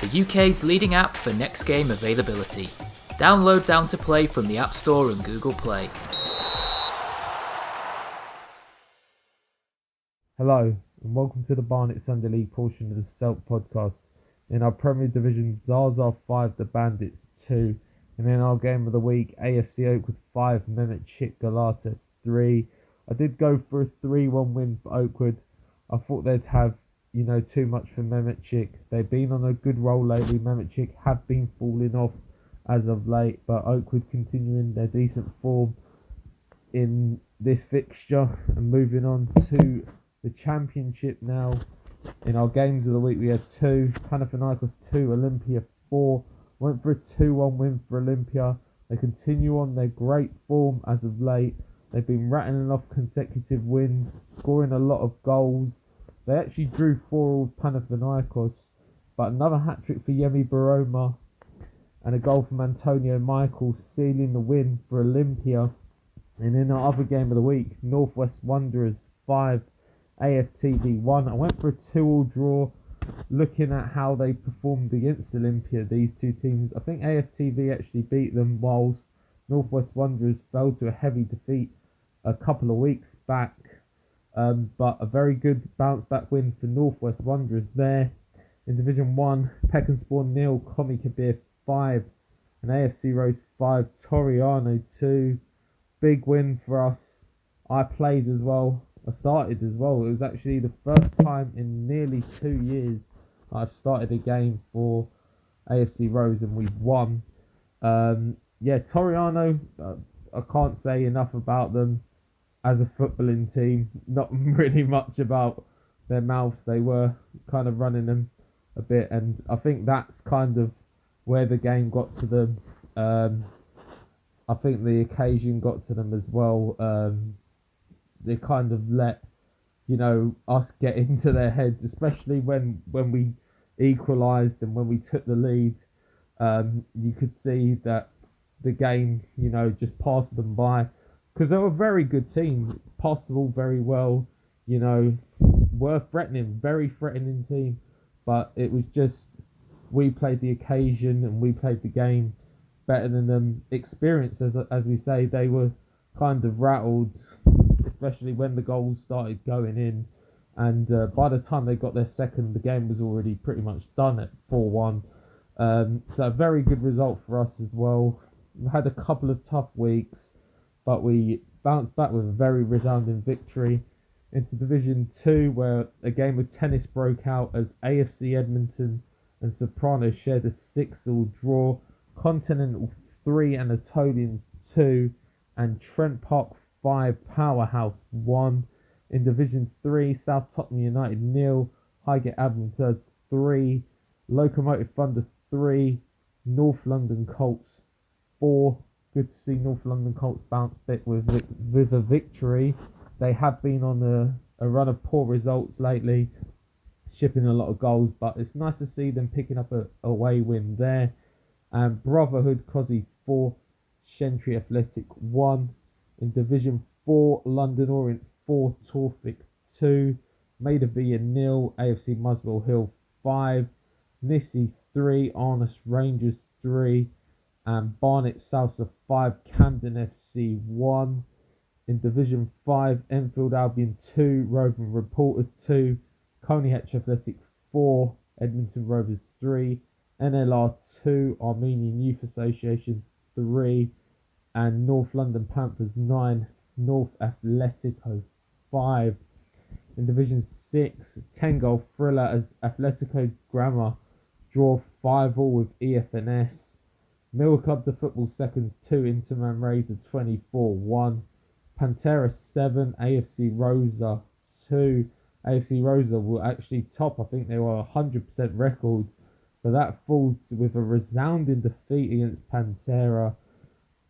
the UK's leading app for next game availability. Download Down to Play from the App Store and Google Play. Hello, and welcome to the Barnet Sunday League portion of the Selk podcast. In our Premier Division, Zaza 5, the Bandits 2. And in our game of the week, AFC Oakwood 5, Mehmetchik Galata 3. I did go for a 3 1 win for Oakwood. I thought they'd have, you know, too much for Mehmetchik. They've been on a good roll lately. Mehmetchik have been falling off as of late, but Oakwood continuing their decent form in this fixture and moving on to the championship now. In our games of the week, we had two Panathinaikos 2, Olympia 4. Went for a 2 1 win for Olympia. They continue on their great form as of late. They've been rattling off consecutive wins, scoring a lot of goals. They actually drew 4 with Panathinaikos, but another hat trick for Yemi Baroma and a goal from Antonio Michael sealing the win for Olympia. And in our other game of the week, Northwest Wanderers 5, AFTV 1. I went for a 2 all draw looking at how they performed against Olympia, these two teams. I think AFTV actually beat them whilst Northwest Wanderers fell to a heavy defeat a couple of weeks back. Um, but a very good bounce back win for Northwest Wanderers there. In Division 1, Peckham nil, Comi Kabir 5, and AFC Rose 5, Toriano 2. Big win for us. I played as well. I started as well. It was actually the first time in nearly two years I've started a game for AFC Rose and we've won. Um, yeah, Toriano, uh, I can't say enough about them as a footballing team. Not really much about their mouths. They were kind of running them a bit, and I think that's kind of where the game got to them. Um, I think the occasion got to them as well. Um, they kind of let you know us get into their heads, especially when when we equalised and when we took the lead. Um, you could see that the game, you know, just passed them by because they were a very good team, ball very well, you know, were threatening, very threatening team, but it was just we played the occasion and we played the game better than them. Experience, as as we say, they were kind of rattled especially when the goals started going in. And uh, by the time they got their second, the game was already pretty much done at 4 1. Um, so, a very good result for us as well. We had a couple of tough weeks, but we bounced back with a very resounding victory into Division 2, where a game of tennis broke out as AFC Edmonton and Soprano shared a 6 all draw. Continental 3, Anatolians 2, and Trent Park 5, Powerhouse 1. In Division 3, South Tottenham United nil, Highgate Admiralty 3, Locomotive Thunder 3, North London Colts 4. Good to see North London Colts bounce back with, with a victory. They have been on a, a run of poor results lately, shipping a lot of goals, but it's nice to see them picking up a away win there. And Brotherhood Cosy 4, Shentry Athletic 1. In Division 4, London Orient 4, Torfic 2, Maida Villa nil, AFC Muswell Hill 5, Nissy 3, Arness Rangers 3, and Barnet Salsa 5, Camden FC 1. In Division 5, Enfield Albion 2, Roving Reporters 2, Coney Hatch Athletic 4, Edmonton Rovers 3, NLR 2, Armenian Youth Association 3, and North London Panthers 9, North Atletico 5. In Division 6, 10 goal thriller as Atletico Grammar draw 5 all with EFNS. Mill Club the Football Seconds 2, Interman Razor 24 1. Pantera 7, AFC Rosa 2. AFC Rosa will actually top, I think they were 100% record But that falls with a resounding defeat against Pantera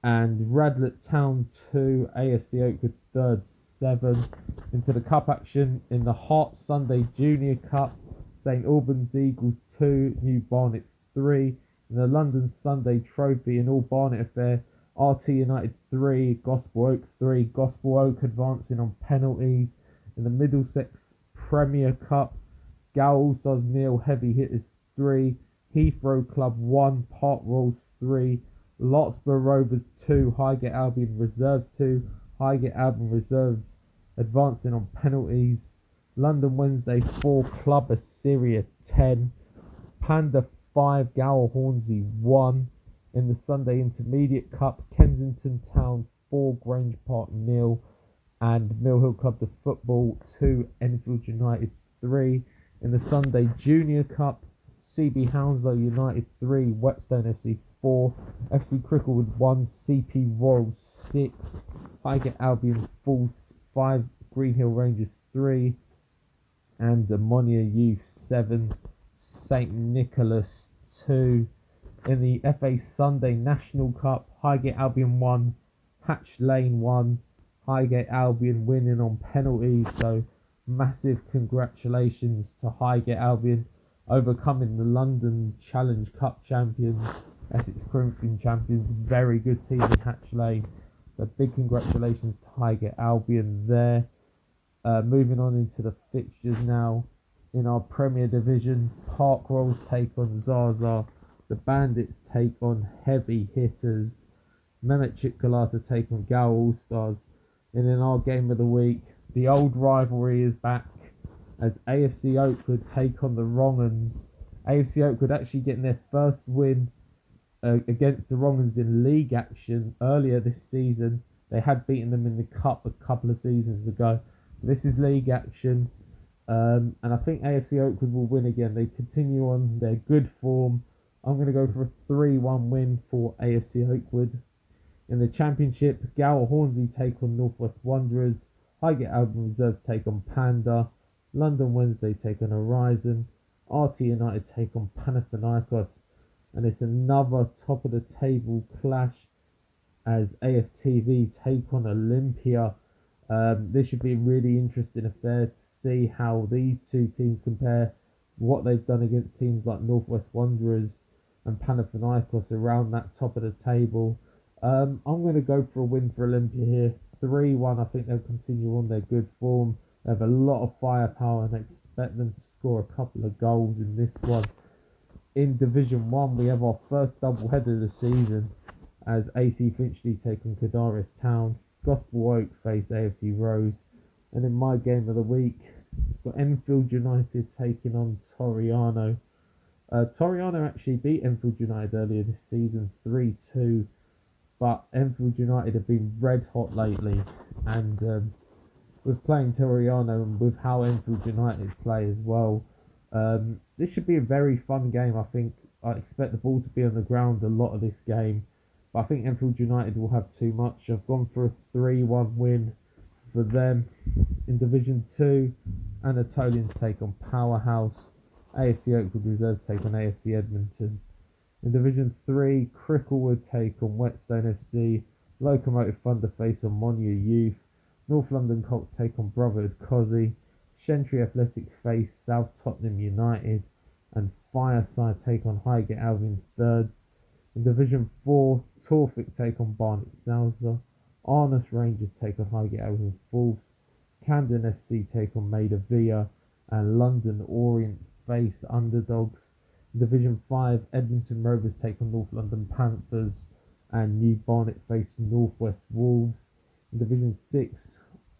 and Radlett Town 2, AFC Oakwood third 7 into the cup action in the Hot Sunday Junior Cup. St Albans Eagles 2, New Barnet 3. The London Sunday Trophy and All Barnet Affair, RT United 3, Gospel Oak 3. Gospel Oak advancing on penalties. In the Middlesex Premier Cup, Gow Stars Neil Heavy Hitters 3. Heathrow Club 1, Park Rolls 3. Larkspur Rovers 2, Highgate Albion Reserves 2. Highgate Albion Reserves advancing on penalties. London Wednesday 4, Club Assyria 10. Panda 5, Gower Hornsey 1. In the Sunday Intermediate Cup, Kensington Town 4, Grange Park nil, and Mill Hill Club the Football 2, Enfield United 3. In the Sunday Junior Cup, CB Hounslow United 3, Whetstone FC 4, FC Cricklewood 1, CP Royal 6, Highgate Albion 4, 5, Greenhill Rangers 3, and Ammonia Youth 7, St Nicholas 2. In the FA Sunday National Cup, Highgate Albion won, Hatch Lane won, Highgate Albion winning on penalties, so massive congratulations to Highgate Albion overcoming the London Challenge Cup champions, Essex Corinthian champions, very good team in Hatch Lane. So big congratulations to Highgate Albion there. Uh, moving on into the fixtures now. In our Premier Division, Park Rolls take on Zaza. The Bandits take on Heavy Hitters. Mehmetchik Galata take on Gow All Stars. And in our game of the week, the old rivalry is back as AFC Oakwood take on the Wrong'uns. AFC Oakwood actually getting their first win uh, against the Wrong'uns in league action earlier this season. They had beaten them in the cup a couple of seasons ago. This is league action, um, and I think AFC Oakwood will win again. They continue on their good form. I'm going to go for a 3 1 win for AFC Oakwood. In the Championship, Gower Hornsey take on Northwest Wanderers. Highgate Albion Reserves take on Panda. London Wednesday take on Horizon. RT United take on Panathinaikos. And it's another top of the table clash as AFTV take on Olympia. Um, this should be a really interesting affair see how these two teams compare, what they've done against teams like Northwest Wanderers and Panathinaikos around that top of the table. Um, I'm going to go for a win for Olympia here. 3 1. I think they'll continue on their good form. They have a lot of firepower and expect them to score a couple of goals in this one. In Division 1, we have our first double header of the season as AC Finchley take on Cadaris Town. Gospel Oak face AFC Rose. And in my game of the week, we've got Enfield United taking on Toriano. Uh, Toriano actually beat Enfield United earlier this season 3 2, but Enfield United have been red hot lately, and um, with playing Toriano and with how Enfield United play as well, um, this should be a very fun game. I think I expect the ball to be on the ground a lot of this game, but I think Enfield United will have too much. I've gone for a 3 1 win for them. In Division 2, Anatolians take on Powerhouse. AFC Oakwood Reserves take on AFC Edmonton. In Division 3, Cricklewood take on Whetstone FC. Locomotive Thunder face on Monia Youth. North London Colts take on Brotherhood Cosy. Shentry Athletic face South Tottenham United. And Fireside take on Highgate Albion thirds. In Division 4, Torfolk take on Barnet Salza. Arnus Rangers take on Highgate fourth. Camden FC take on Maida Villa. And London Orient face underdogs. Division 5, Edmonton Rovers take on North London Panthers. And New Barnet face Northwest Wolves. Division 6,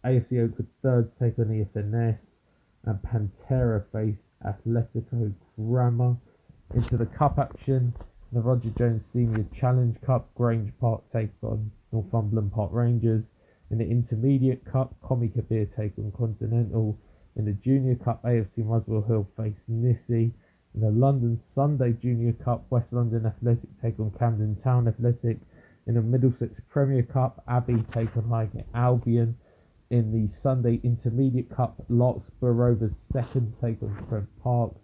AFC Oakwood thirds take on EFNS. And Pantera face Atletico Grammar. Into the cup action, the Roger Jones Senior Challenge Cup, Grange Park take on Northumberland Park Rangers. In the Intermediate Cup, Comi Kabir take on Continental. In the Junior Cup, AFC Muswell Hill face Nissi. In the London Sunday Junior Cup, West London Athletic take on Camden Town Athletic. In the Middlesex Premier Cup, Abbey take on Highgate Albion. In the Sunday Intermediate Cup, Larkspur Rovers second take on Trent Park.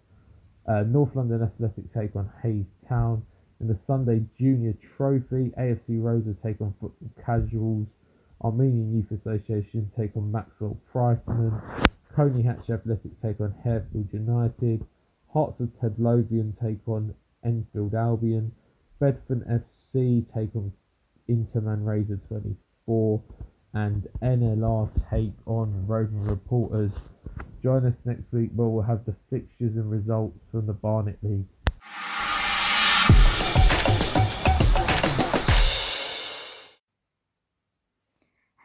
Uh, North London Athletic take on Hayes Town. In the Sunday Junior Trophy, AFC Rosa take on Football Casuals. Armenian Youth Association take on Maxwell Priceman. Coney Hatch Athletic take on Harefield United. Hearts of Ted Lothian take on Enfield Albion. Bedford FC take on Interman Razor 24. And NLR take on Roman Reporters. Join us next week where we'll have the fixtures and results from the Barnet League.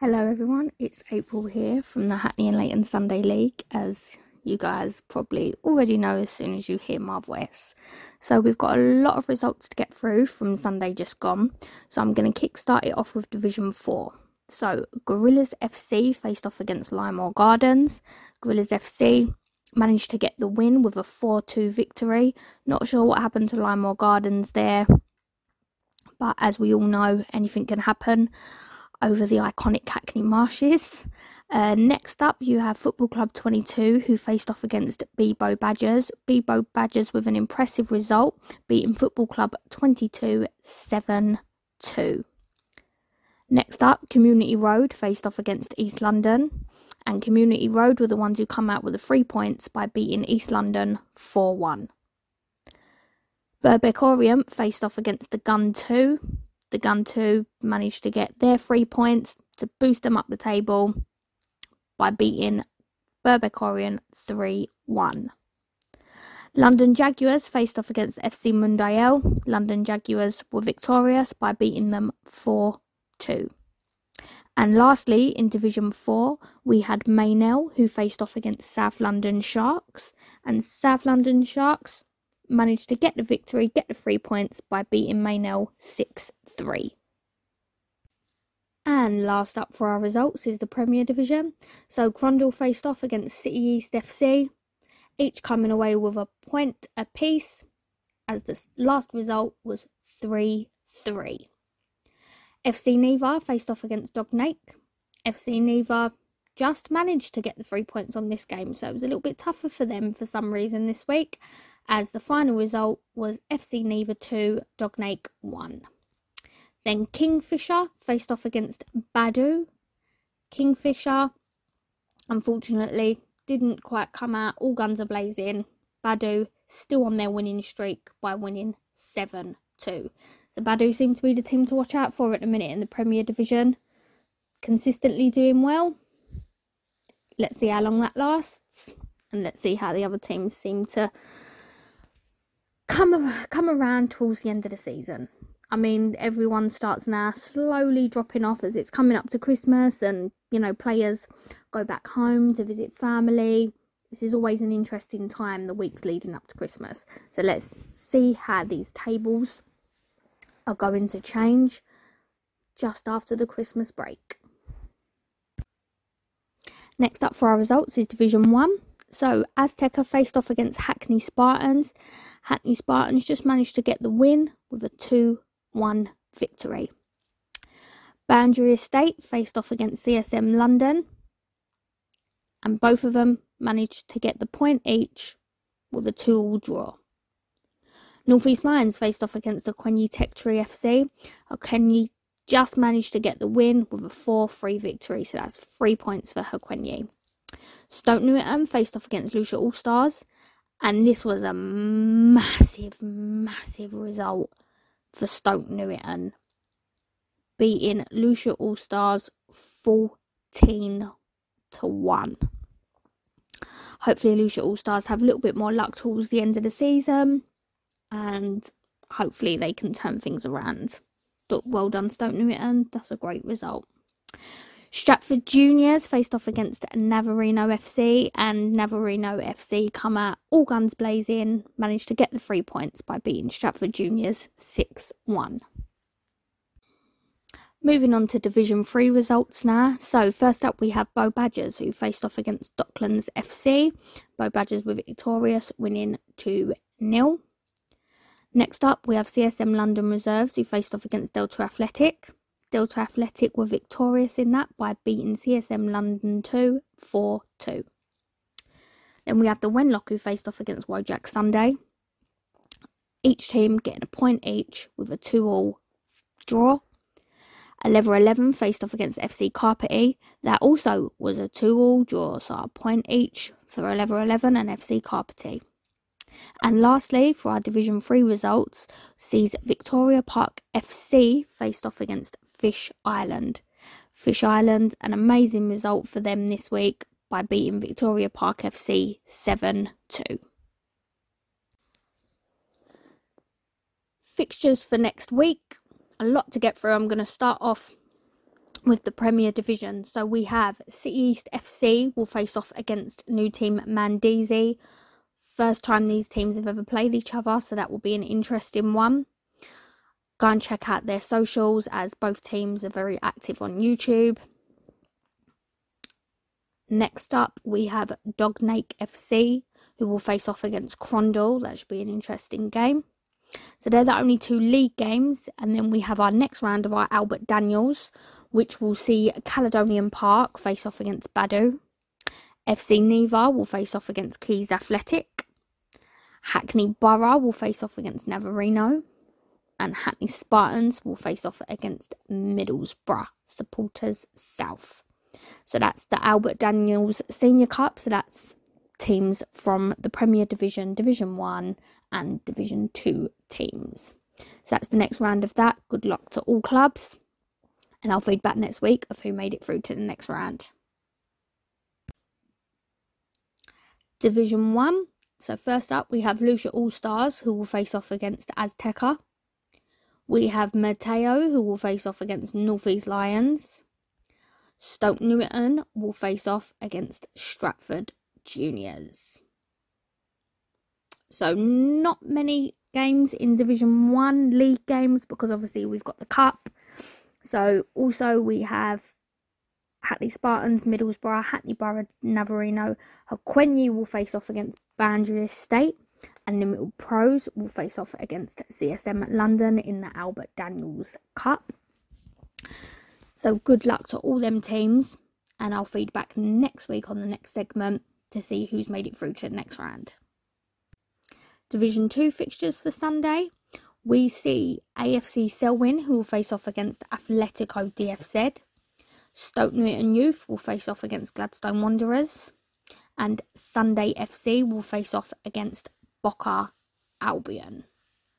Hello, everyone. It's April here from the Hackney and Leyton Sunday League, as you guys probably already know as soon as you hear my voice. So, we've got a lot of results to get through from Sunday just gone. So, I'm going to kickstart it off with Division 4. So, Gorillas FC faced off against Lymore Gardens. Gorillas FC managed to get the win with a 4 2 victory. Not sure what happened to Lymore Gardens there, but as we all know, anything can happen over the iconic Hackney Marshes. Uh, next up, you have Football Club 22, who faced off against Bebo Badgers. Bebo Badgers with an impressive result, beating Football Club 22 7 2. Next up, Community Road faced off against East London, and Community Road were the ones who come out with the three points by beating East London 4 1. Birkbeck Orient faced off against the Gun 2, the Gun 2 managed to get their three points to boost them up the table by beating Birkbeck Orient 3 1. London Jaguars faced off against FC Mundial. London Jaguars were victorious by beating them 4 2. And lastly, in Division 4, we had Maynell, who faced off against South London Sharks. And South London Sharks managed to get the victory, get the three points by beating Maynell 6 3. And last up for our results is the Premier Division. So Grundle faced off against City East FC, each coming away with a point apiece, as the last result was 3 3. FC Neva faced off against Dognake. FC Neva just managed to get the three points on this game, so it was a little bit tougher for them for some reason this week as the final result was FC Neva 2, Dognake 1. Then Kingfisher faced off against Badu. Kingfisher, unfortunately, didn't quite come out all guns are blazing. Badu still on their winning streak by winning 7 2. So Badu seem to be the team to watch out for at the minute in the Premier Division. Consistently doing well. Let's see how long that lasts. And let's see how the other teams seem to come come around towards the end of the season. I mean, everyone starts now slowly dropping off as it's coming up to Christmas, and you know, players go back home to visit family. This is always an interesting time, the weeks leading up to Christmas. So let's see how these tables are going to change just after the Christmas break. Next up for our results is Division 1. So Azteca faced off against Hackney Spartans. Hackney Spartans just managed to get the win with a 2 1 victory. Boundary Estate faced off against CSM London, and both of them managed to get the point each with a 2 all draw. North East Lions faced off against the Okwenyi Tech Tree FC. Okwenyi just managed to get the win with a 4 3 victory, so that's three points for her Okwenyi. Stoke Newington faced off against Lucia All Stars, and this was a massive, massive result for Stoke Newington, beating Lucia All Stars 14 to 1. Hopefully, Lucia All Stars have a little bit more luck towards the end of the season, and hopefully, they can turn things around. But well done, Stoke Newington. That's a great result. Stratford Juniors faced off against Navarino FC, and Navarino FC come out all guns blazing, managed to get the three points by beating Stratford Juniors 6 1. Moving on to Division 3 results now. So, first up, we have Bow Badgers who faced off against Docklands FC. Bow Badgers were victorious, winning 2 0. Next up, we have CSM London Reserves who faced off against Delta Athletic. Delta Athletic were victorious in that by beating CSM London 2 4 2. Then we have the Wenlock who faced off against Wojak Sunday. each team getting a point each with a 2 all draw. A level 11 faced off against FC Carpety. That also was a 2 all draw, so a point each for a level 11 and FC Carpety. And lastly, for our Division 3 results, sees Victoria Park FC faced off against Fish Island. Fish Island, an amazing result for them this week by beating Victoria Park FC 7 2. Fixtures for next week, a lot to get through. I'm going to start off with the Premier Division. So we have City East FC will face off against new team Mandizi first time these teams have ever played each other, so that will be an interesting one. Go and check out their socials as both teams are very active on YouTube. Next up, we have Dognake FC, who will face off against Crondall. That should be an interesting game. So they're the only two league games, and then we have our next round of our Albert Daniels, which will see Caledonian Park face off against Badu. FC Neva will face off against Keys Athletic. Hackney Borough will face off against Navarino. And Hackney Spartans will face off against Middlesbrough Supporters South. So that's the Albert Daniels Senior Cup. So that's teams from the Premier Division, Division 1, and Division 2 teams. So that's the next round of that. Good luck to all clubs. And I'll feed back next week of who made it through to the next round. Division 1. So, first up, we have Lucia All Stars, who will face off against Azteca. We have Mateo, who will face off against Northeast Lions. Stoke Newington will face off against Stratford Juniors. So, not many games in Division 1 league games because obviously we've got the Cup. So, also we have Hackney Spartans, Middlesbrough, Hackney Borough, Navarino. Hawkwenyu will face off against Boundary Estate, and Limited Pros will face off against CSM London in the Albert Daniels Cup. So good luck to all them teams, and I'll feed back next week on the next segment to see who's made it through to the next round. Division 2 fixtures for Sunday. We see AFC Selwyn who will face off against Atletico DFZ. Stoke Newington Youth will face off against Gladstone Wanderers, and Sunday FC will face off against Boca Albion.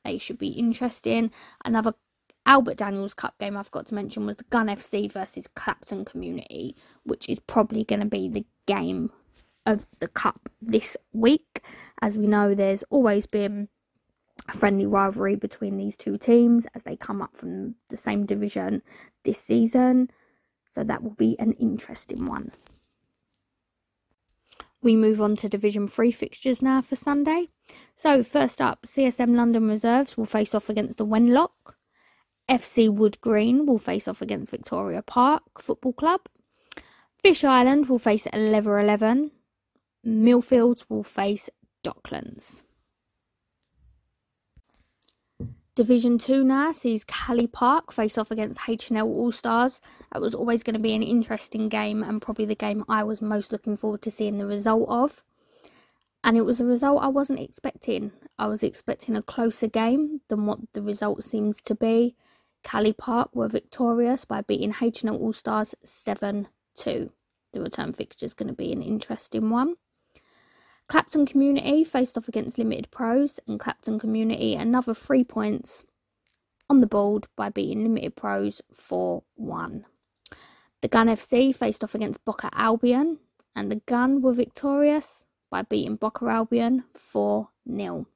They should be interesting. Another Albert Daniels Cup game I've got to mention was the Gun FC versus Clapton Community, which is probably going to be the game of the Cup this week. As we know, there's always been a friendly rivalry between these two teams as they come up from the same division this season. So that will be an interesting one. We move on to Division 3 fixtures now for Sunday. So, first up, CSM London Reserves will face off against the Wenlock. FC Wood Green will face off against Victoria Park Football Club. Fish Island will face Lever 11. Millfields will face Docklands. Division 2 now sees Cali Park face off against HNL All Stars. That was always going to be an interesting game and probably the game I was most looking forward to seeing the result of. And it was a result I wasn't expecting. I was expecting a closer game than what the result seems to be. Cali Park were victorious by beating HNL All Stars 7 2. The return fixture is going to be an interesting one. Clapton Community faced off against Limited Pros, and Clapton Community another three points on the board by beating Limited Pros 4 1. The Gun FC faced off against Boca Albion, and the Gun were victorious by beating Boca Albion 4 0.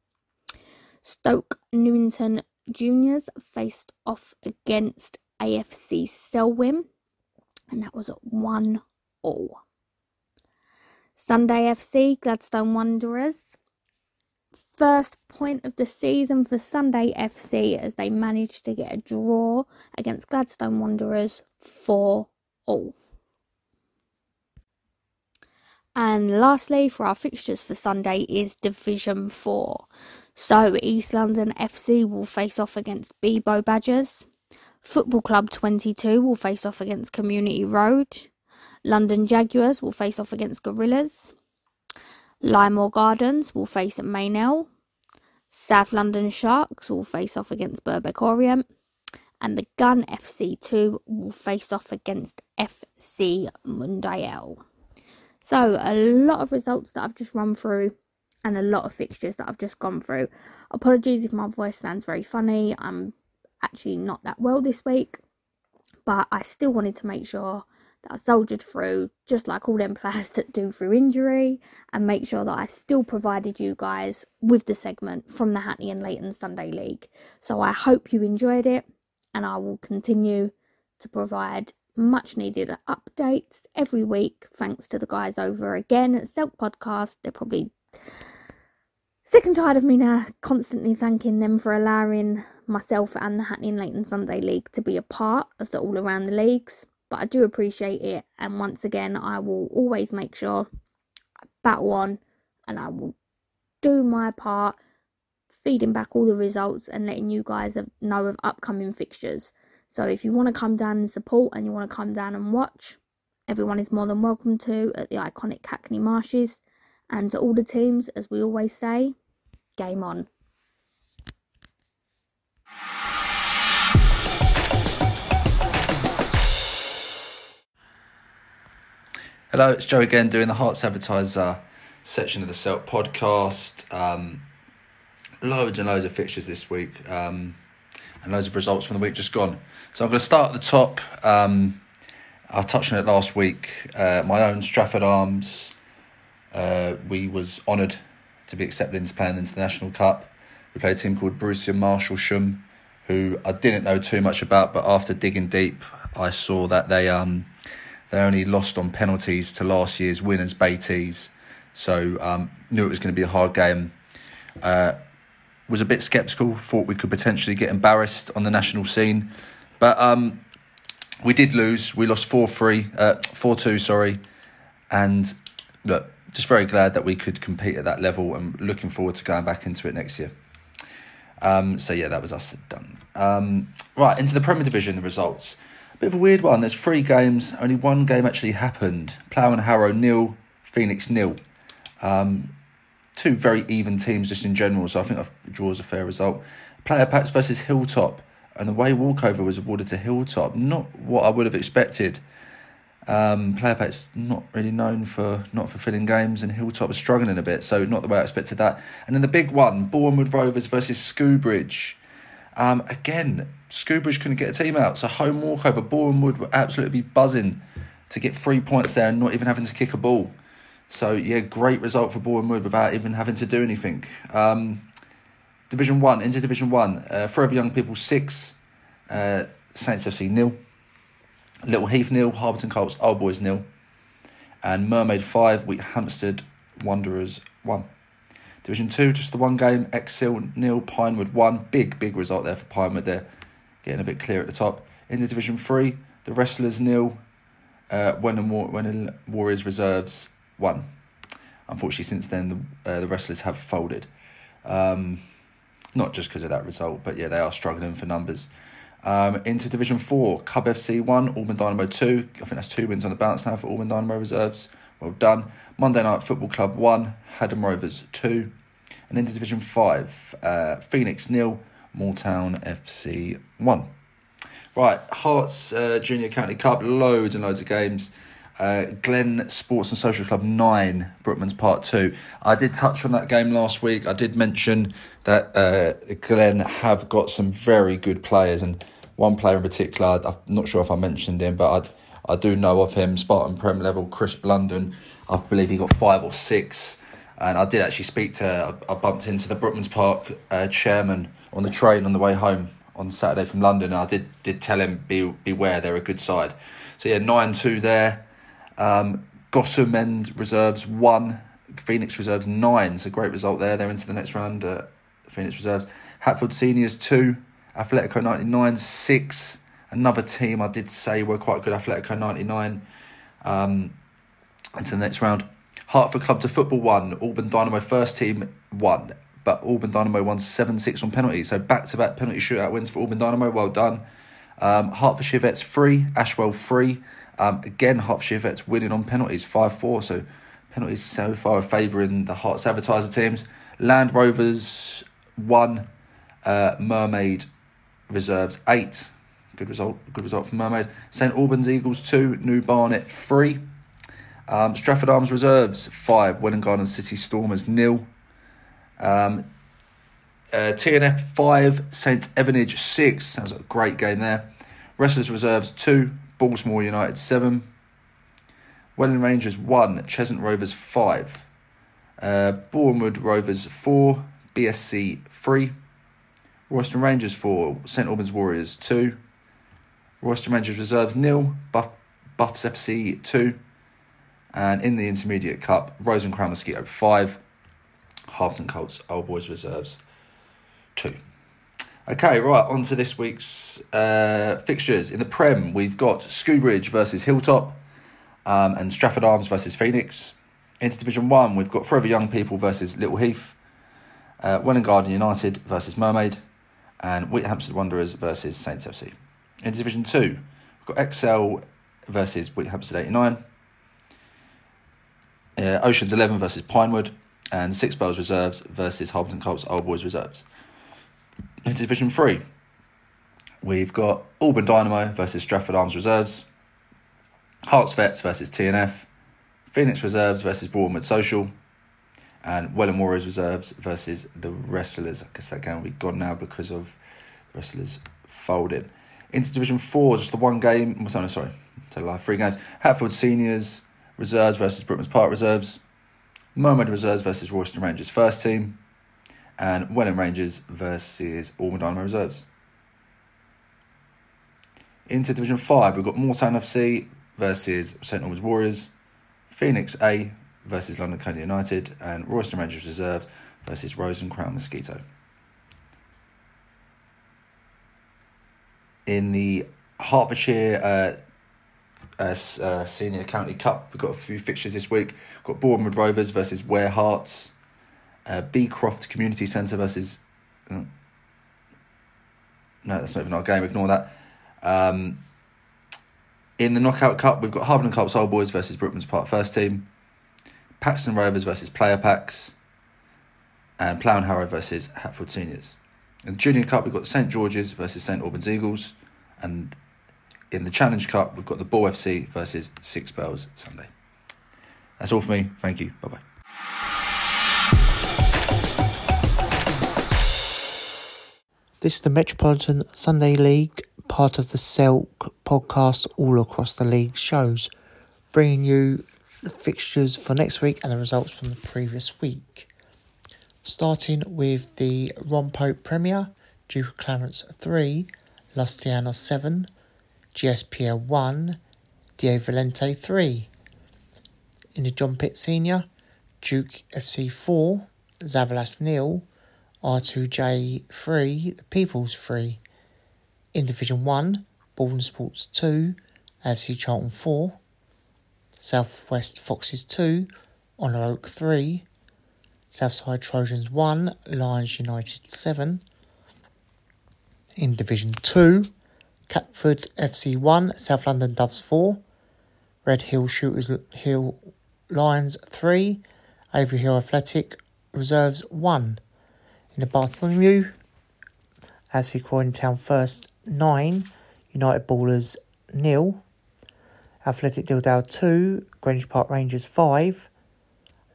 Stoke Newington Juniors faced off against AFC Selwyn, and that was 1 all. Sunday FC, Gladstone Wanderers. First point of the season for Sunday FC as they managed to get a draw against Gladstone Wanderers 4 all. And lastly, for our fixtures for Sunday is Division 4. So, East London FC will face off against Bebo Badgers. Football Club 22 will face off against Community Road. London Jaguars will face off against Gorillas. Lymore Gardens will face Maynell. South London Sharks will face off against Birkbeck Orient, and the Gun FC2 will face off against FC Mundial. So, a lot of results that I've just run through and a lot of fixtures that I've just gone through. Apologies if my voice sounds very funny. I'm actually not that well this week, but I still wanted to make sure that I soldiered through, just like all them players that do through injury, and make sure that I still provided you guys with the segment from the Hackney and Leyton Sunday League. So I hope you enjoyed it, and I will continue to provide much needed updates every week thanks to the guys over again at Silk Podcast. They're probably sick and tired of me now constantly thanking them for allowing myself and the Hackney and Leyton Sunday League to be a part of the all around the leagues. But I do appreciate it, and once again, I will always make sure I battle on and I will do my part, feeding back all the results and letting you guys know of upcoming fixtures. So if you want to come down and support and you want to come down and watch, everyone is more than welcome to at the iconic Hackney Marshes. And to all the teams, as we always say, game on. Hello, it's Joe again doing the Herts Advertiser section of the Celt podcast. Um, loads and loads of fixtures this week um, and loads of results from the week just gone. So I'm going to start at the top. Um, I touched on it last week. Uh, my own Stratford Arms uh, we was honoured to be accepted into playing the National Cup. We played a team called Borussia Marshallsham, who I didn't know too much about, but after digging deep, I saw that they um they only lost on penalties to last year's winners Beatties, so um, knew it was going to be a hard game. Uh, was a bit sceptical, thought we could potentially get embarrassed on the national scene, but um, we did lose. We lost four three, uh, four two, sorry, and look just very glad that we could compete at that level and looking forward to going back into it next year. Um, so yeah, that was us done. Um, right into the Premier Division, the results. Bit of a weird one. There's three games. Only one game actually happened. Plough and Harrow nil, Phoenix nil. Um, two very even teams just in general. So I think a draw is a fair result. Player Packs versus Hilltop, and the way walkover was awarded to Hilltop. Not what I would have expected. Um, Playerpack's not really known for not fulfilling games, and Hilltop was struggling a bit, so not the way I expected that. And then the big one, Bournemouth Rovers versus Schoobridge. Um, again, Schoobridge couldn't get a team out, so home walkover. Bournemouth were absolutely buzzing to get three points there and not even having to kick a ball. So yeah, great result for Bournemouth without even having to do anything. Um, Division One into Division One, uh, Forever Young People six, uh, Saints FC nil. Little Heath nil, Harpenden Colts, Old Boys nil, and Mermaid five, Wheathampstead Wanderers one. Division two, just the one game. Exhill nil, Pinewood one. Big big result there for Pinewood. There, getting a bit clear at the top. In the Division three, the Wrestlers nil, uh, when when Warriors reserves one. Unfortunately, since then the uh, the Wrestlers have folded. Um, not just because of that result, but yeah, they are struggling for numbers. Um, into Division 4, Cub FC 1, Auburn Dynamo 2. I think that's two wins on the bounce now for Auburn Dynamo reserves. Well done. Monday Night Football Club 1, Haddam Rovers 2. And into Division 5, uh, Phoenix nil, Moortown FC 1. Right, Herts uh, Junior County Cup, loads and loads of games. Uh, Glen Sports and Social Club 9, Brookman's Park 2. I did touch on that game last week. I did mention that uh, Glen have got some very good players, and one player in particular, I'm not sure if I mentioned him, but I, I do know of him, Spartan Prem level, Chris Blunden. I believe he got five or six. And I did actually speak to, I bumped into the Brookman's Park uh, chairman on the train on the way home on Saturday from London, and I did, did tell him, be, beware, they're a good side. So yeah, 9 2 there. Um, Gotham End reserves one, Phoenix reserves nine. So great result there. They're into the next round. Phoenix reserves. Hatfield seniors two, ninety nine six. Another team I did say were quite good. Ninety nine. Um, into the next round. Hertford Club to football one. Auburn Dynamo first team one, but Auburn Dynamo won seven six on penalties. So back to back penalty shootout wins for Auburn Dynamo. Well done. Um, Hertfordshire Vets three, Ashwell three. Um, again, Hertfordshire Vets winning on penalties, 5 4. So penalties so far favouring the Herts advertiser teams. Land Rovers 1. Uh, Mermaid Reserves 8. Good result. Good result for Mermaid. St Albans Eagles 2. New Barnet 3. Um, Stratford Arms Reserves 5. Welwyn Garden City Stormers nil. Um, uh, TNF 5. Stevenage 6. Sounds like a great game there. Wrestlers Reserves 2. Baltimore United 7. Welling Rangers 1. Cheshunt Rovers 5. Uh, Bournemouth Rovers 4. BSC 3. Royston Rangers 4. St Albans Warriors 2. Royston Rangers Reserves nil. Buff, Buffs FC 2. And in the Intermediate Cup, Rose Crown Mosquito 5. Harpenden Colts Old Boys Reserves 2. Okay, right, on to this week's uh, fixtures. In the Prem, we've got Skewbridge versus Hilltop um, and Stratford Arms versus Phoenix. Into Division 1, we've got Forever Young People versus Little Heath, uh, Welwyn Garden United versus Mermaid, and Wheat Wanderers versus Saints FC. In Division 2, we've got Excel versus Hampstead 89, uh, Oceans 11 versus Pinewood, and Six Bells Reserves versus Harpenden Colts Old Boys Reserves. In Division 3, we've got Auburn Dynamo versus Stratford Arms Reserves, Herts Vets versus TNF, Phoenix Reserves versus Bournemouth Social, and Welwyn Warriors Reserves versus the Wrestlers. I guess that game will be gone now because of the Wrestlers folding. Into Division 4, just the one game. Oh, no, sorry, so live three games. Hatfield Seniors Reserves versus Brookman's Park Reserves, Mermaid Reserves versus Royston Rangers first team, and Welwyn Rangers versus Auburn Dynamo Reserves. Into Division 5, we've got Moortown FC versus St Albans Warriors, Phoenix A versus London County United, and Royston Rangers Reserves versus Rose and Crown Mosquito. In the Hertfordshire uh, uh, uh, Senior County Cup, we've got a few fixtures this week. We've got Bournemouth Rovers versus Ware Hearts, uh, Beecroft Community Centre versus. Uh, no, that's not even our game. Ignore that. Um, in the Knockout Cup, we've got Harpenden Colts Old Boys versus Brookman's Park First Team, Paxton Rovers versus Player Packs, and Plough and Harrow versus Hatfield Seniors. In the Junior Cup, we've got St George's versus St Albans Eagles, and in the Challenge Cup, we've got the Ball FC versus Six Bells Sunday. That's all for me. Thank you. Bye bye. This is the Metropolitan Sunday League, part of the Selk podcast all across the league shows, bringing you the fixtures for next week and the results from the previous week. Starting with the Ron Pope Premier, Duke of Clarence 3, Lustiana 7, GSPL 1, Die Valente 3. In the John Pitt Senior, Duke FC 4, Zavalas nil, R2J 3, the People's 3. In Division 1, Borden Sports 2, AFC Charlton 4, Southwest Foxes 2, Honour Oak 3, Southside Trojans 1, Lions United 7. In Division 2, Catford FC 1, South London Doves 4, Red Hill Shooters Hill Lions 3, Avery Hill Athletic Reserves 1. In the Bartholomew, AFC Croydon Town First 9, United Ballers nil, Athletic Dildale 2, Greenwich Park Rangers 5,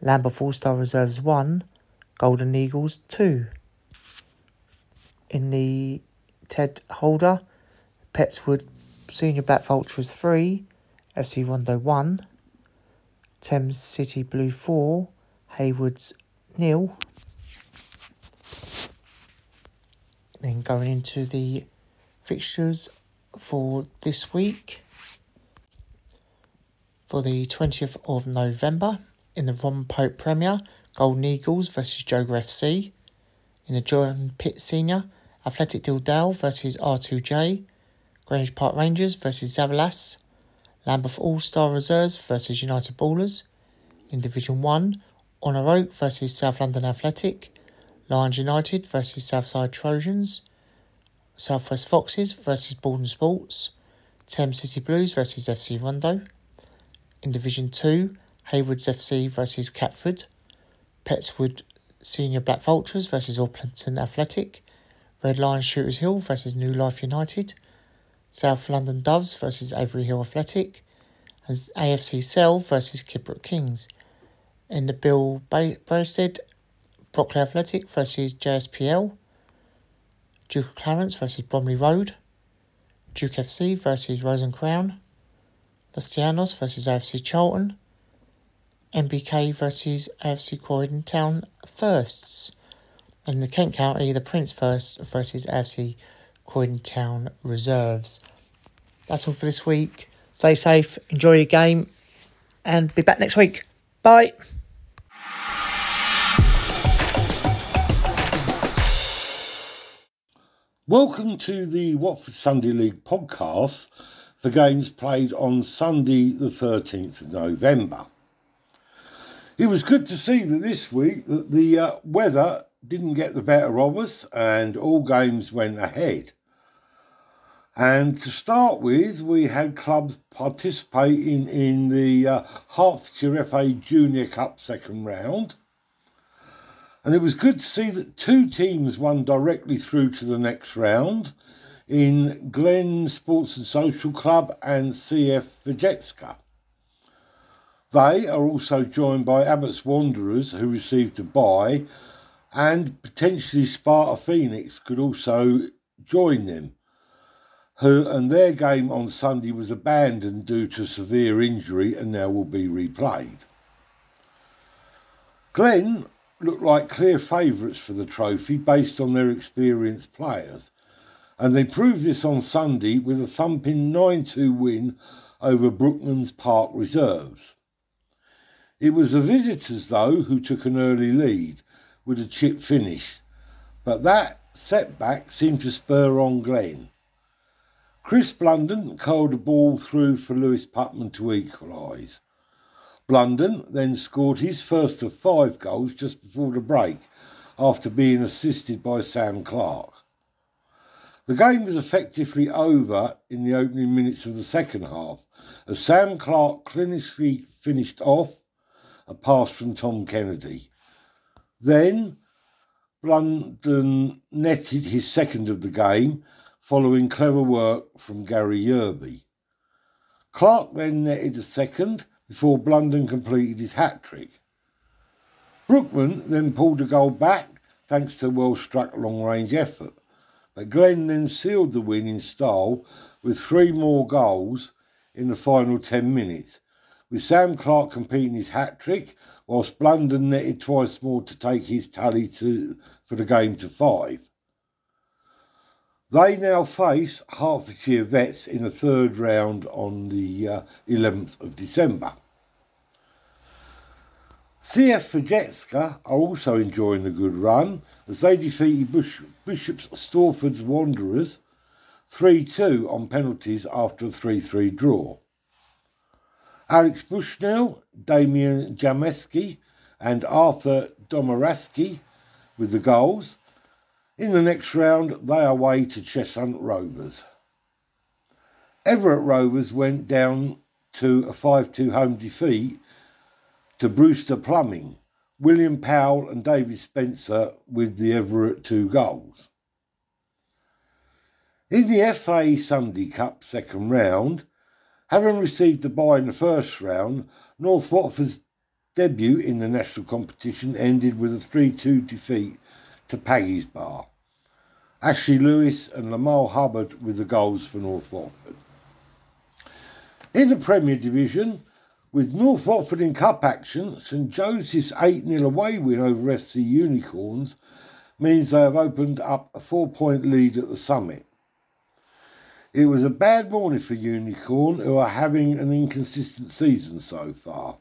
Lambeth All Star Reserves 1, Golden Eagles 2. In the Ted Holder, Petswood Senior Black Vultures 3, FC Rondo 1, Thames City Blue 4, Hayward's nil. Then going into the fixtures for this week. For the 20th of November, in the Ron Pope Premier, Golden Eagles versus Joker FC. In the John Pitt Senior, Athletic Dildale versus R2J. Greenwich Park Rangers versus Zavalas. Lambeth All Star Reserves versus United Ballers. In Division 1, Honour Oak versus South London Athletic. Lions United versus Southside Trojans. Southwest Foxes versus Borden Sports. Thames City Blues versus FC Rondo. In Division 2, Haywoods FC versus Catford. Petswood Senior Black Vultures versus Orpington Athletic, Red Lion Shooters Hill versus New Life United, South London Doves versus Avery Hill Athletic, and AFC Cell versus Kidbrooke Kings. In the Bill Brastead, Brockley Athletic versus JSPL, Duke of Clarence versus Bromley Road, Duke FC versus Rose and Crown, Los Tianos versus AFC Charlton, MBK versus AFC Croydon Town Firsts. In the Kent County, the Prince First versus AFC Croydon Town Reserves. That's all for this week. Stay safe, enjoy your game, and be back next week. Bye. Welcome to the Watford Sunday League podcast for games played on Sunday, the 13th of November. It was good to see that this week that the uh, weather didn't get the better of us and all games went ahead. And to start with, we had clubs participating in the uh, Hertfordshire FA Junior Cup second round and it was good to see that two teams won directly through to the next round in Glen Sports and Social Club and CF Vjecka. They are also joined by Abbots Wanderers, who received a bye, and potentially Sparta Phoenix could also join them. Who and their game on Sunday was abandoned due to severe injury and now will be replayed. Glen looked like clear favourites for the trophy based on their experienced players. And they proved this on Sunday with a thumping 9 2 win over Brookman's Park Reserves. It was the visitors, though, who took an early lead with a chip finish, but that setback seemed to spur on Glen. Chris Blunden curled a ball through for Lewis Putman to equalise. Blunden then scored his first of five goals just before the break after being assisted by Sam Clark. The game was effectively over in the opening minutes of the second half as Sam Clark clinically finished off a pass from Tom Kennedy. Then Blunden netted his second of the game following clever work from Gary Yerby. Clark then netted a second before Blunden completed his hat trick. Brookman then pulled the goal back thanks to a well struck long range effort, but Glen then sealed the win in style with three more goals in the final 10 minutes, with Sam Clark completing his hat trick, whilst Blunden netted twice more to take his tally to, for the game to five. They now face Hertfordshire Vets in the third round on the uh, 11th of December. CF Vjecka are also enjoying a good run as they defeated Bush, Bishop's Stortford's Wanderers 3 2 on penalties after a 3 3 draw. Alex Bushnell, Damian Jameski, and Arthur Domoraski with the goals. In the next round, they are away to Cheshunt Rovers. Everett Rovers went down to a 5 2 home defeat to Brewster Plumbing, William Powell and David Spencer with the Everett two goals. In the FA Sunday Cup second round, having received the bye in the first round, North Watford's debut in the national competition ended with a 3 2 defeat to Paggy's Bar. Ashley Lewis and Lamal Hubbard with the goals for North Watford. In the Premier Division, with North Watford in cup action, St Joseph's 8 0 away win over FC Unicorns means they have opened up a four point lead at the summit. It was a bad morning for Unicorn, who are having an inconsistent season so far.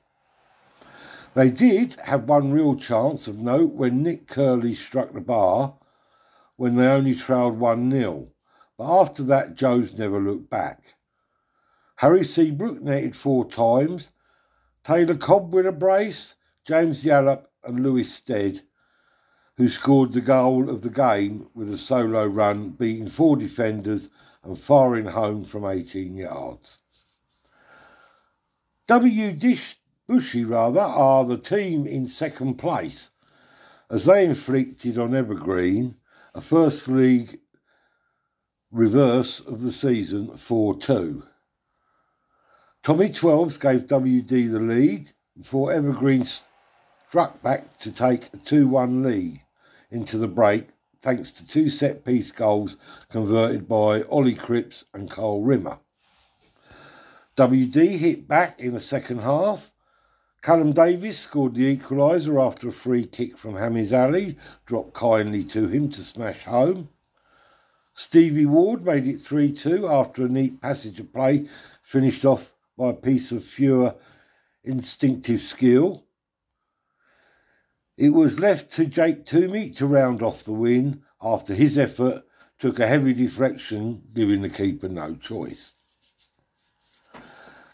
They did have one real chance of note when Nick Curley struck the bar when they only trailed 1 0, but after that, Joes never looked back. Harry Seabrook netted four times Taylor Cobb with a brace, James Yallop and Lewis Stead, who scored the goal of the game with a solo run, beating four defenders and firing home from 18 yards. W. Dish Bushey, rather, are the team in second place as they inflicted on Evergreen a First League reverse of the season 4 2. Tommy Twelves gave WD the lead before Evergreen struck back to take a 2 1 lead into the break thanks to two set piece goals converted by Ollie Cripps and Carl Rimmer. WD hit back in the second half. Callum Davis scored the equaliser after a free kick from Hamiz Ali, dropped kindly to him to smash home. Stevie Ward made it 3 2 after a neat passage of play finished off by a piece of pure instinctive skill. It was left to Jake Toomey to round off the win after his effort took a heavy deflection, giving the keeper no choice.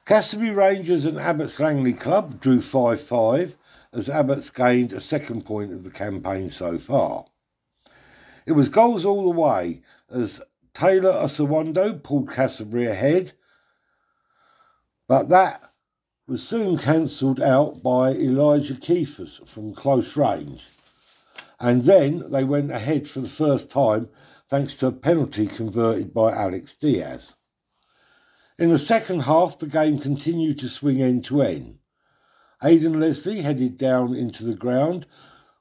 Castleby Rangers and Abbots Langley Club drew 5 5 as Abbots gained a second point of the campaign so far. It was goals all the way as Taylor Osawando pulled Castleby ahead, but that was soon cancelled out by Elijah Keefers from close range. And then they went ahead for the first time thanks to a penalty converted by Alex Diaz. In the second half, the game continued to swing end to end. Aidan Leslie headed down into the ground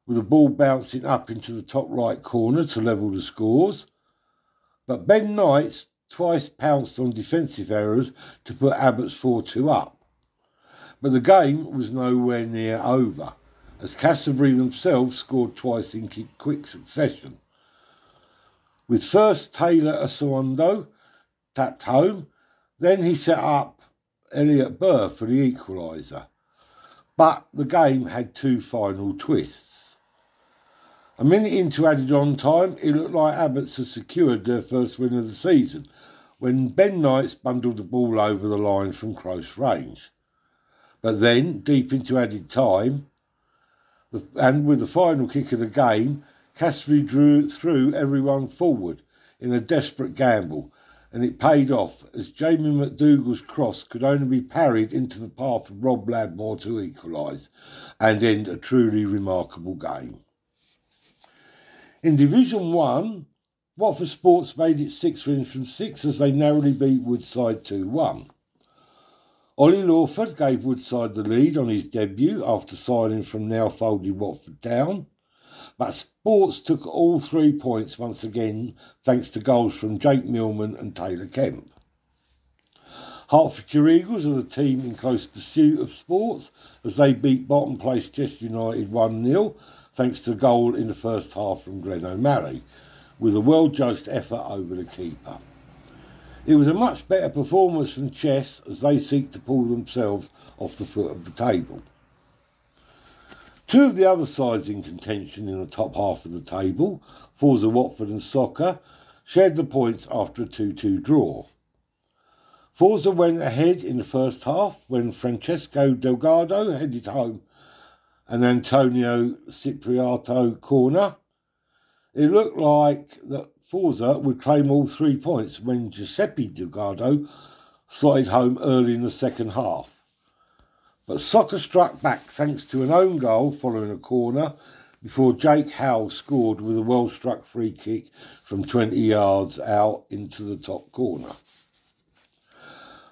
with the ball bouncing up into the top right corner to level the scores. But Ben Knights twice pounced on defensive errors to put Abbott's 4 2 up. But the game was nowhere near over, as Castleby themselves scored twice in quick succession. With first Taylor Asawando tapped home, then he set up Elliot Burr for the equaliser. But the game had two final twists. A minute into added on time, it looked like Abbots had secured their first win of the season when Ben Knights bundled the ball over the line from close range. But then, deep into added time, and with the final kick of the game, Castleby drew through everyone forward in a desperate gamble, and it paid off as Jamie McDougall's cross could only be parried into the path of Rob Ladmore to equalise and end a truly remarkable game. In Division 1, Watford Sports made it six wins from six as they narrowly beat Woodside 2 1. Ollie Lawford gave Woodside the lead on his debut after signing from now folded Watford Town, but Sports took all three points once again thanks to goals from Jake Millman and Taylor Kemp. Hertfordshire Eagles are the team in close pursuit of Sports as they beat bottom place Chester United 1 0 thanks to goal in the first half from Glenn O'Malley, with a well judged effort over the keeper. It was a much better performance from Chess as they seek to pull themselves off the foot of the table. Two of the other sides in contention in the top half of the table, Forza Watford and Soccer, shared the points after a 2 2 draw. Forza went ahead in the first half when Francesco Delgado headed home an Antonio Cipriato corner. It looked like that Forza would claim all three points when Giuseppe Delgado slotted home early in the second half. But Soccer struck back thanks to an own goal following a corner before Jake Howell scored with a well struck free kick from 20 yards out into the top corner.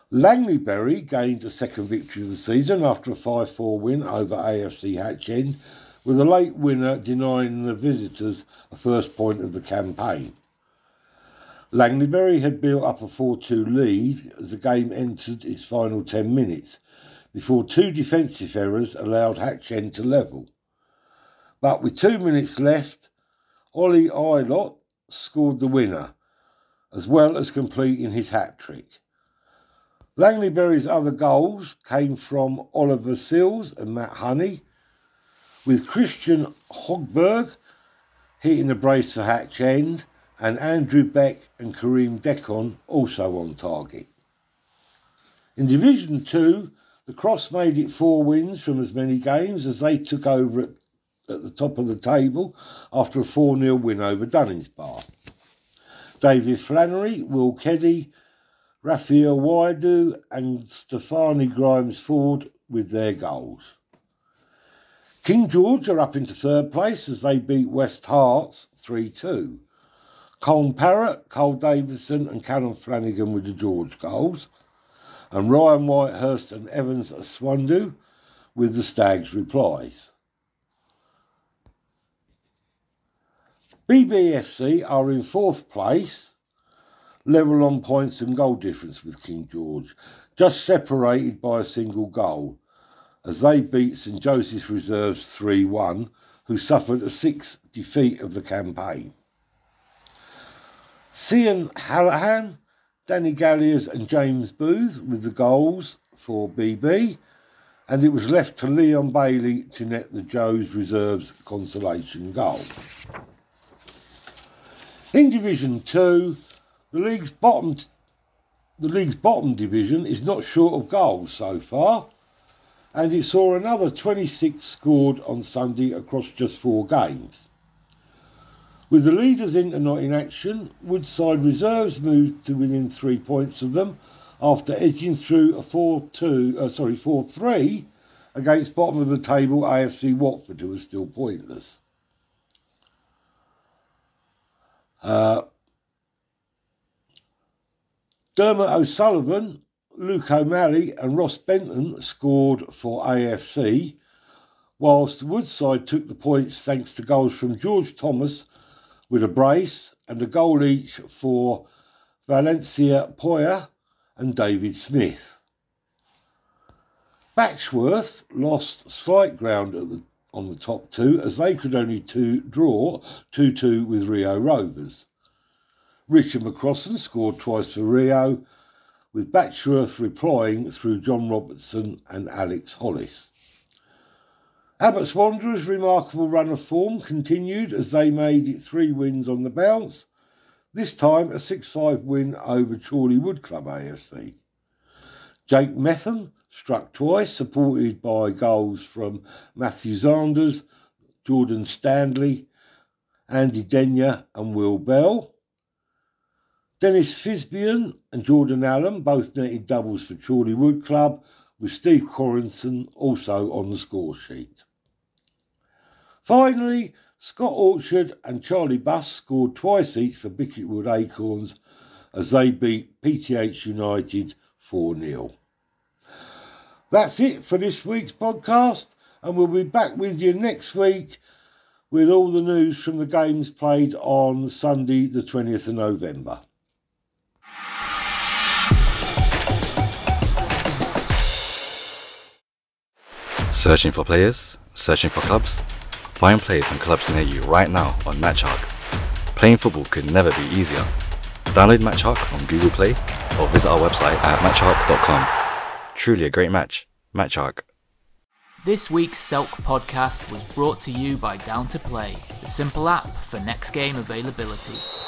Langleybury gained a second victory of the season after a 5 4 win over AFC Hatch End, with a late winner denying the visitors a first point of the campaign. Langleybury had built up a 4 2 lead as the game entered its final 10 minutes, before two defensive errors allowed Hatch End to level. But with two minutes left, Ollie Eilot scored the winner, as well as completing his hat trick. Langleybury's other goals came from Oliver Sills and Matt Honey, with Christian Hogberg hitting the brace for Hatch End and Andrew Beck and Kareem Decon also on target. In Division 2, the Cross made it four wins from as many games as they took over at, at the top of the table after a 4 0 win over Dunningsbar. David Flannery, Will Keddy, Raphael Waidu and Stefani Grimes Ford with their goals. King George are up into third place as they beat West Herts 3 2. Colne Parrott, Cole Davison, and Callum Flanagan with the George goals, and Ryan Whitehurst and Evans Swandu with the Stags replies. BBFC are in fourth place, level on points and goal difference with King George, just separated by a single goal, as they beat St Joseph's Reserves 3 1, who suffered a sixth defeat of the campaign. Cian Hallahan, Danny Galliers, and James Booth with the goals for BB, and it was left to Leon Bailey to net the Joe's Reserves consolation goal. In Division 2, the league's bottom the league's bottom division is not short of goals so far, and it saw another 26 scored on Sunday across just four games. With the leaders in not in action, Woodside Reserves moved to within three points of them after edging through a 4-2, uh, sorry, 4-3 against bottom of the table AFC Watford, who was still pointless. Uh, Dermot O'Sullivan, Luke O'Malley, and Ross Benton scored for AFC, whilst Woodside took the points thanks to goals from George Thomas with a brace and a goal each for Valencia Poya and David Smith. Batchworth lost slight ground the, on the top two as they could only two, draw 2 2 with Rio Rovers. Richard McCrossan scored twice for Rio, with Batchworth replying through John Robertson and Alex Hollis. Abbott's Wanderers' remarkable run of form continued as they made it three wins on the bounce, this time a 6 5 win over Chorley Wood Club AFC. Jake Metham struck twice, supported by goals from Matthew Zanders, Jordan Stanley, Andy Denya, and Will Bell. Dennis Fisbian and Jordan Allen both netted doubles for Chorley Wood Club, with Steve Corinson also on the score sheet. Finally, Scott Orchard and Charlie Buss scored twice each for Bricket Wood Acorns as they beat PTH United 4 0. That's it for this week's podcast, and we'll be back with you next week with all the news from the games played on Sunday, the 20th of November. Searching for players? Searching for clubs? Find players and clubs near you right now on MatchHawk. Playing football could never be easier. Download MatchHawk on Google Play or visit our website at matchhawk.com. Truly a great match. MatchHawk. This week's Selk podcast was brought to you by Down to Play, the simple app for next game availability.